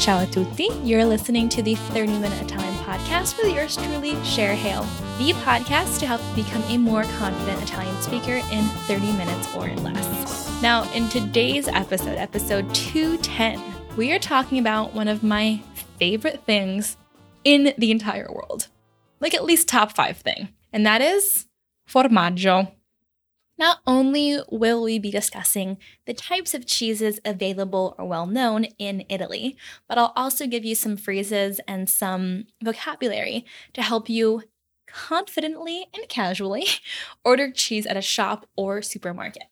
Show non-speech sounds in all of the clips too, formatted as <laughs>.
Ciao a tutti. You're listening to the 30 Minute Italian podcast with yours truly, Cher Hale, the podcast to help you become a more confident Italian speaker in 30 minutes or less. Now, in today's episode, episode 210, we are talking about one of my favorite things in the entire world. Like at least top five thing. And that is formaggio. Not only will we be discussing the types of cheeses available or well known in Italy, but I'll also give you some phrases and some vocabulary to help you confidently and casually <laughs> order cheese at a shop or supermarket.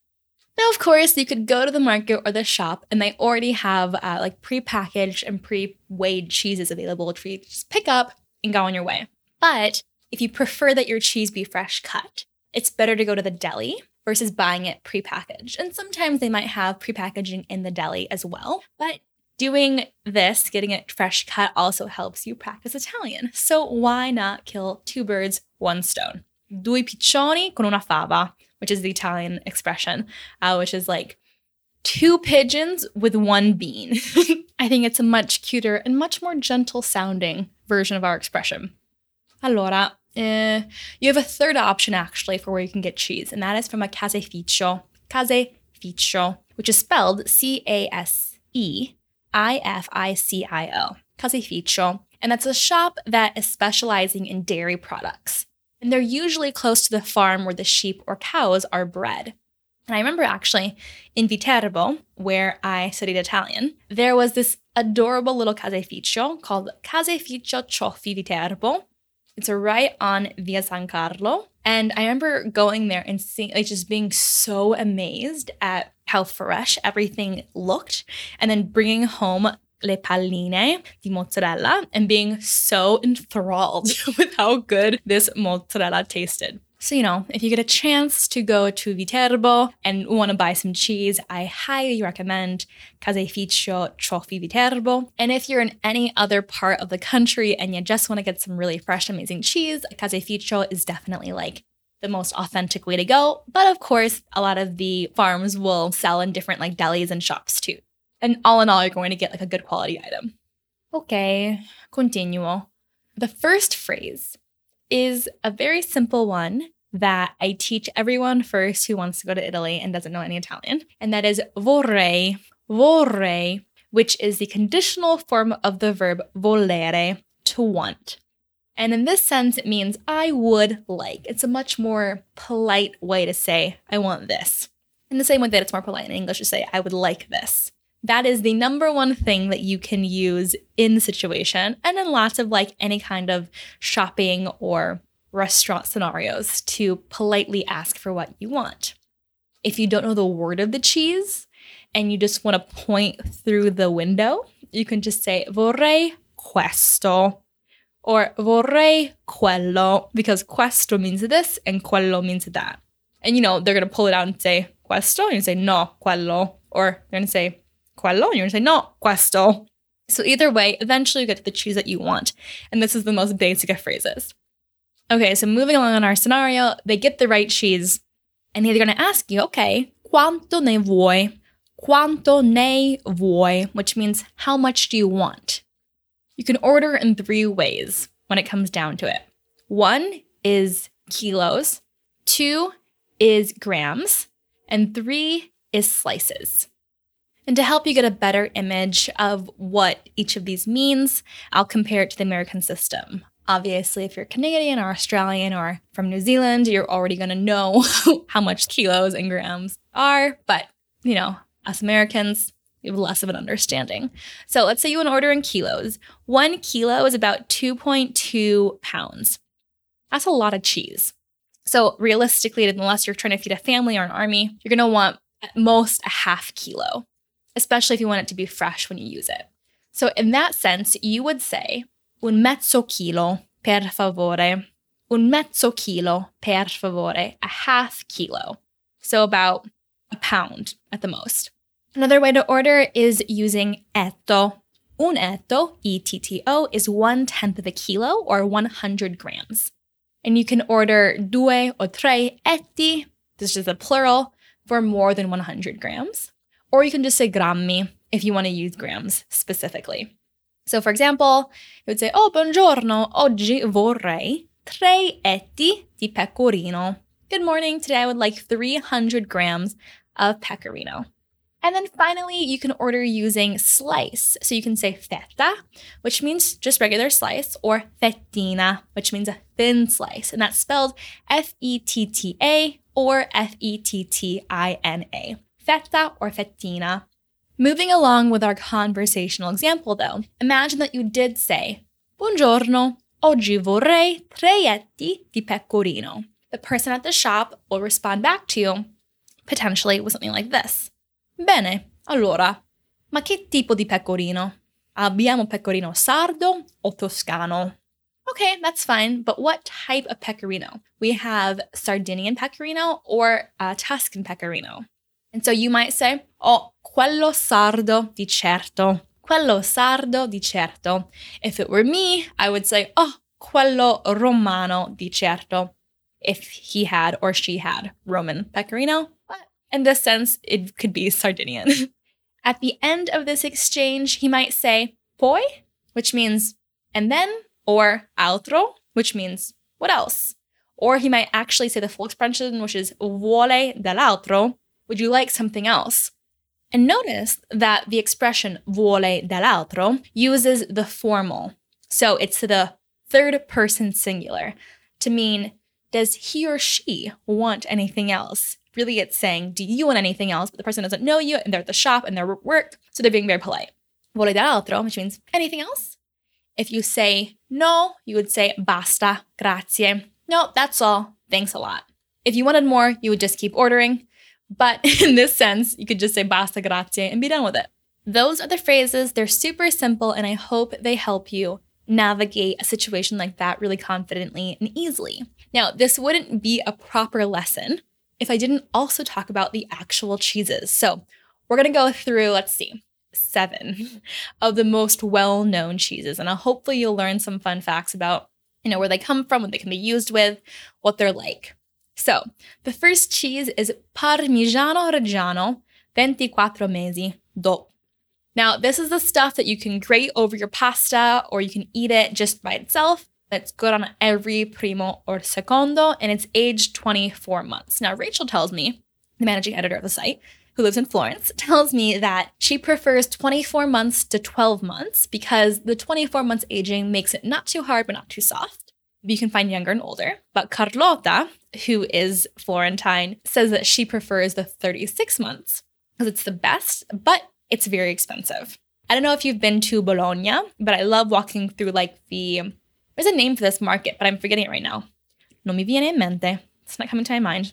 Now, of course, you could go to the market or the shop and they already have uh, like pre-packaged and pre-weighed cheeses available for you to just pick up and go on your way. But if you prefer that your cheese be fresh cut, it's better to go to the deli versus buying it prepackaged. And sometimes they might have prepackaging in the deli as well. But doing this, getting it fresh cut, also helps you practice Italian. So why not kill two birds, one stone? Due piccioni con una fava, which is the Italian expression, uh, which is like two pigeons with one bean. <laughs> I think it's a much cuter and much more gentle sounding version of our expression. Allora, uh, you have a third option actually for where you can get cheese, and that is from a caseificio. Caseificio, which is spelled C A S E I F I C I O. Caseificio. And that's a shop that is specializing in dairy products. And they're usually close to the farm where the sheep or cows are bred. And I remember actually in Viterbo, where I studied Italian, there was this adorable little caseificio called Caseificio Cioffi Viterbo, it's right on Via San Carlo. And I remember going there and seeing, like, just being so amazed at how fresh everything looked. And then bringing home le palline di mozzarella and being so enthralled <laughs> with how good this mozzarella tasted. So, you know, if you get a chance to go to Viterbo and want to buy some cheese, I highly recommend Caseificio Cioffi Viterbo. And if you're in any other part of the country and you just want to get some really fresh, amazing cheese, Caseificio is definitely like the most authentic way to go. But of course, a lot of the farms will sell in different like delis and shops too. And all in all, you're going to get like a good quality item. Okay, continuo. The first phrase is a very simple one that I teach everyone first who wants to go to Italy and doesn't know any Italian, and that is vorrei, vorrei, which is the conditional form of the verb volere, to want. And in this sense, it means I would like. It's a much more polite way to say, I want this. In the same way that it's more polite in English to say, I would like this. That is the number one thing that you can use in the situation and in lots of like any kind of shopping or restaurant scenarios to politely ask for what you want. If you don't know the word of the cheese and you just want to point through the window, you can just say vorrei questo or vorrei quello because questo means this and quello means that. And you know, they're going to pull it out and say questo and you say no, quello. Or they're going to say quello, and you're gonna say no, questo. So either way, eventually you get to the cheese that you want. And this is the most basic of phrases. Okay, so moving along in our scenario, they get the right cheese, and they're gonna ask you, okay, quanto ne vuoi? Quanto ne vuoi, which means how much do you want? You can order in three ways when it comes down to it. One is kilos, two is grams, and three is slices. And to help you get a better image of what each of these means, I'll compare it to the American system. Obviously, if you're Canadian or Australian or from New Zealand, you're already going to know <laughs> how much kilos and grams are. But, you know, us Americans, we have less of an understanding. So let's say you want to order in kilos. One kilo is about 2.2 pounds. That's a lot of cheese. So realistically, unless you're trying to feed a family or an army, you're going to want at most a half kilo especially if you want it to be fresh when you use it. So, in that sense, you would say un mezzo chilo per favore, un mezzo chilo per favore, a half kilo. So, about a pound at the most. Another way to order is using etto. Un etto, E T T O, is one tenth of a kilo or 100 grams. And you can order due o tre etti, this is a plural, for more than 100 grams. Or you can just say grammi if you want to use grams specifically. So, for example, you would say, Oh, buongiorno, oggi vorrei tre etti di pecorino. Good morning, today I would like 300 grams of pecorino. And then finally, you can order using slice. So you can say fetta, which means just regular slice, or fettina, which means a thin slice. And that's spelled F E T T A or F E T T I N A. Fetta or fettina. Moving along with our conversational example, though, imagine that you did say, Buongiorno, oggi vorrei tre etti di pecorino. The person at the shop will respond back to you, potentially with something like this. Bene, allora, ma che tipo di pecorino? Abbiamo pecorino sardo o toscano? Okay, that's fine, but what type of pecorino? We have Sardinian pecorino or uh, Tuscan pecorino. And so you might say, oh, quello sardo di certo. Quello sardo di certo. If it were me, I would say, oh, quello romano di certo. If he had or she had Roman pecorino, in this sense, it could be Sardinian. <laughs> At the end of this exchange, he might say poi, which means and then, or altro, which means what else? Or he might actually say the full expression, which is vuole dell'altro, would you like something else? And notice that the expression vuole dell'altro uses the formal. So it's the third person singular to mean, does he or she want anything else? Really, it's saying, Do you want anything else? But the person doesn't know you and they're at the shop and they're at work. So they're being very polite. Vuole altro, which means anything else? If you say no, you would say basta, grazie. No, that's all. Thanks a lot. If you wanted more, you would just keep ordering. But <laughs> in this sense, you could just say basta, grazie, and be done with it. Those are the phrases. They're super simple, and I hope they help you navigate a situation like that really confidently and easily. Now, this wouldn't be a proper lesson if I didn't also talk about the actual cheeses. So we're to go through, let's see, seven <laughs> of the most well known cheeses. And hopefully you'll learn some fun facts about, you know, where they come from, what they can be used with, what they're like. So the first cheese is Parmigiano Reggiano 24 mesi dopo. Now, this is the stuff that you can grate over your pasta or you can eat it just by itself. It's good on every primo or secondo, and it's aged 24 months. Now, Rachel tells me, the managing editor of the site, who lives in Florence, <laughs> tells me that she prefers 24 months to 12 months because the 24 months aging makes it not too hard but not too soft. You can find younger and older. But Carlotta, who is Florentine, says that she prefers the 36 months because it's the best, but it's very expensive. I don't know if you've been to Bologna, but I love walking through like the there's a name for this market, but I'm forgetting it right now. Non mi viene in mente. It's not coming to my mind.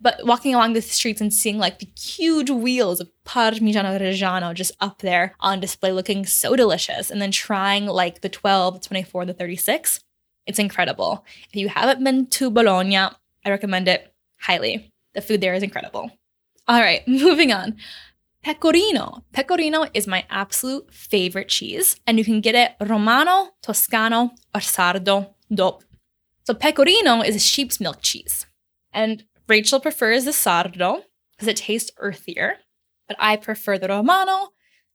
But walking along the streets and seeing like the huge wheels of Parmigiano Reggiano just up there on display looking so delicious. And then trying like the 12, the 24, the 36. It's incredible. If you haven't been to Bologna, I recommend it highly. The food there is incredible. All right, <laughs> moving on. Pecorino. Pecorino is my absolute favorite cheese, and you can get it Romano, Toscano, or Sardo DOP. So pecorino is a sheep's milk cheese, and Rachel prefers the Sardo because it tastes earthier, but I prefer the Romano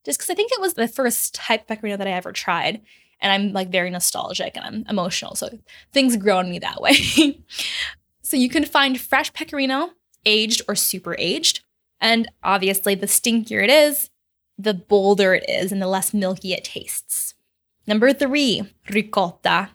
just because I think it was the first type of pecorino that I ever tried, and I'm like very nostalgic and I'm emotional, so things grow on me that way. <laughs> so you can find fresh pecorino, aged or super aged and obviously, the stinkier it is, the bolder it is and the less milky it tastes. Number three, ricotta.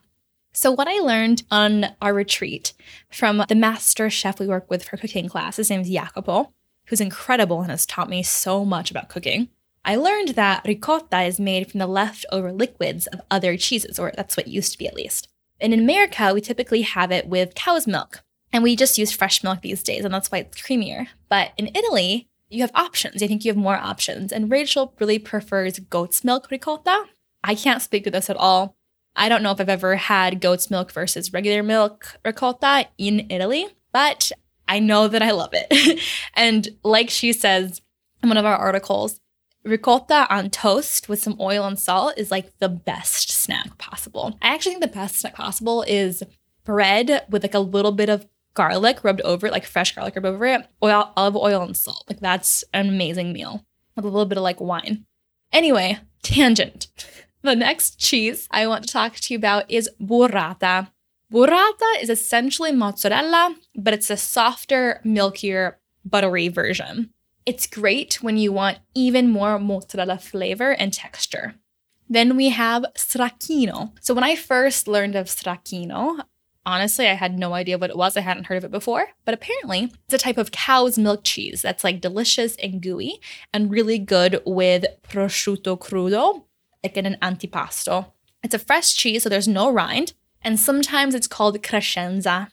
So, what I learned on our retreat from the master chef we work with for cooking class, his name is Jacopo, who's incredible and has taught me so much about cooking. I learned that ricotta is made from the leftover liquids of other cheeses, or that's what used to be at least. And in America, we typically have it with cow's milk. And we just use fresh milk these days, and that's why it's creamier. But in Italy, you have options. I think you have more options. And Rachel really prefers goat's milk ricotta. I can't speak to this at all. I don't know if I've ever had goat's milk versus regular milk ricotta in Italy, but I know that I love it. <laughs> and like she says in one of our articles, ricotta on toast with some oil and salt is like the best snack possible. I actually think the best snack possible is bread with like a little bit of garlic rubbed over it, like fresh garlic rubbed over it, oil, olive oil, and salt. Like that's an amazing meal with a little bit of like wine. Anyway, <laughs> tangent. The next cheese I want to talk to you about is burrata. Burrata is essentially mozzarella, but it's a softer, milkier, buttery version. It's great when you want even more mozzarella flavor and texture. Then we have stracchino. So when I first learned of stracchino, honestly, I had no idea what it was. I hadn't heard of it before, but apparently it's a type of cow's milk cheese that's like delicious and gooey and really good with prosciutto crudo, like in an antipasto. It's a fresh cheese, so there's no rind and sometimes it's called crescenza.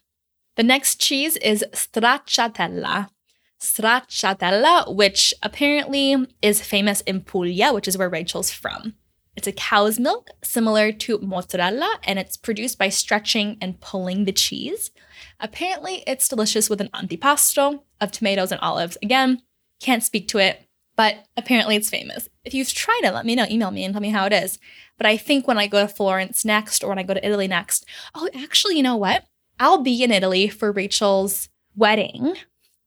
The next cheese is stracciatella. Stracciatella, which apparently is famous in Puglia, which is where Rachel's from. It's a cow's milk, similar to mozzarella, and it's produced by stretching and pulling the cheese. Apparently, it's delicious with an antipasto of tomatoes and olives. Again, can't speak to it, but apparently it's famous. If you've tried it, let me know. Email me and tell me how it is. But I think when I go to Florence next or when I go to Italy next, oh, actually, you know what? I'll be in Italy for Rachel's wedding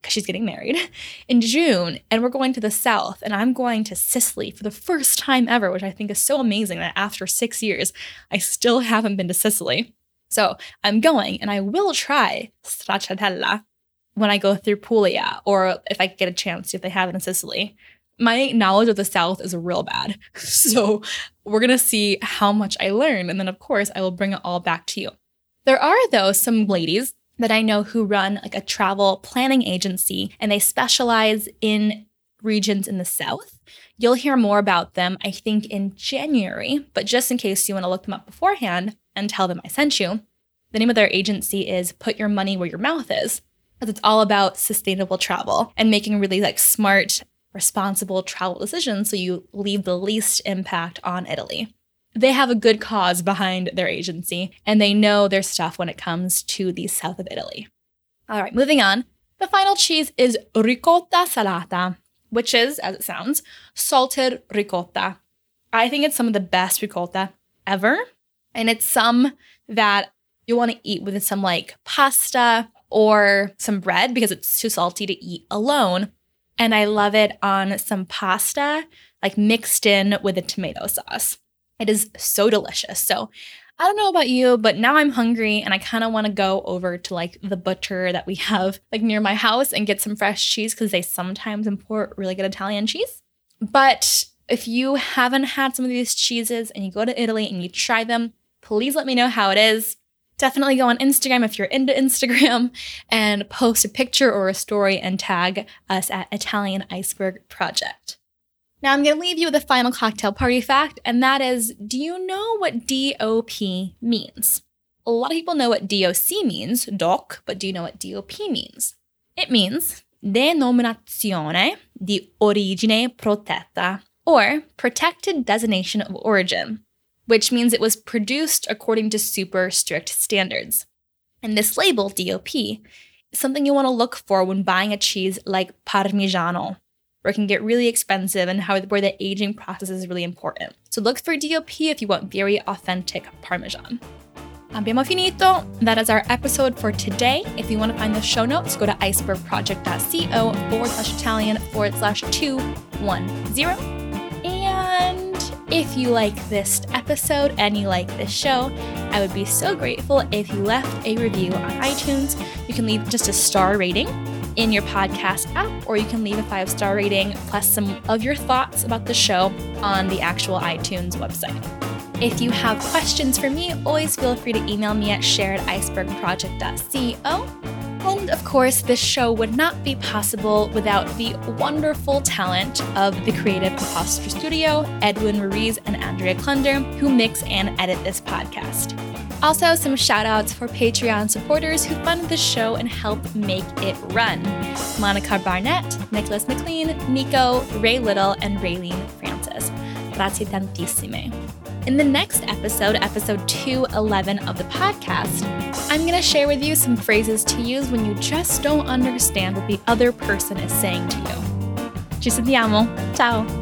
because she's getting married <laughs> in June, and we're going to the south, and I'm going to Sicily for the first time ever, which I think is so amazing that after six years, I still haven't been to Sicily. So I'm going, and I will try stracciatella when I go through Puglia, or if I get a chance, if they have it in Sicily my knowledge of the South is real bad. <laughs> So we're to see how much I learn. And then, of course, I will bring it all back to you. There are, though, some ladies that I know who run like a travel planning agency and they specialize in regions in the South. You'll hear more about them, I think, in January. But just in case you want to look them up beforehand and tell them I sent you, the name of their agency is Put Your Money Where Your Mouth Is because it's all about sustainable travel and making really like smart responsible travel decisions so you leave the least impact on Italy. They have a good cause behind their agency and they know their stuff when it comes to the south of Italy. All right, moving on. The final cheese is ricotta salata, which is, as it sounds, salted ricotta. I think it's some of the best ricotta ever. And it's some that you want to eat with some like pasta or some bread because it's too salty to eat alone and I love it on some pasta, like mixed in with a tomato sauce. It is so delicious. So I don't know about you, but now I'm hungry and I kind of want to go over to like the butcher that we have like near my house and get some fresh cheese because they sometimes import really good Italian cheese. But if you haven't had some of these cheeses and you go to Italy and you try them, please let me know how it is definitely go on Instagram if you're into Instagram and post a picture or a story and tag us at Italian Iceberg Project. Now, I'm going to leave you with a final cocktail party fact, and that is do you know what DOP means? A lot of people know what DOC means, DOC, but do you know what DOP means? It means Denominazione di Origine Protetta, or Protected Designation of Origin which means it was produced according to super strict standards. And this label, DOP, is something you want to look for when buying a cheese like Parmigiano, where it can get really expensive and how where the aging process is really important. So look for DOP if you want very authentic Parmesan. Abbiamo finito. That is our episode for today. If you want to find the show notes, go to icebergproject.co forward slash Italian forward slash 210. And If you like this episode and you like this show, I would be so grateful if you left a review on iTunes. You can leave just a star rating in your podcast app, or you can leave a five star rating plus some of your thoughts about the show on the actual iTunes website. If you have questions for me, always feel free to email me at shared@icebergproject.co. And of course, this show would not be possible without the wonderful talent of the creative imposter studio, Edwin Ruiz and Andrea Klunder, who mix and edit this podcast. Also, some shout outs for Patreon supporters who fund the show and help make it run Monica Barnett, Nicholas McLean, Nico, Ray Little, and Raylene Francis. Grazie tantissime. In the next episode, episode 211 of the podcast, I'm going to share with you some phrases to use when you just don't understand what the other person is saying to you. Ci sentiamo. Ciao.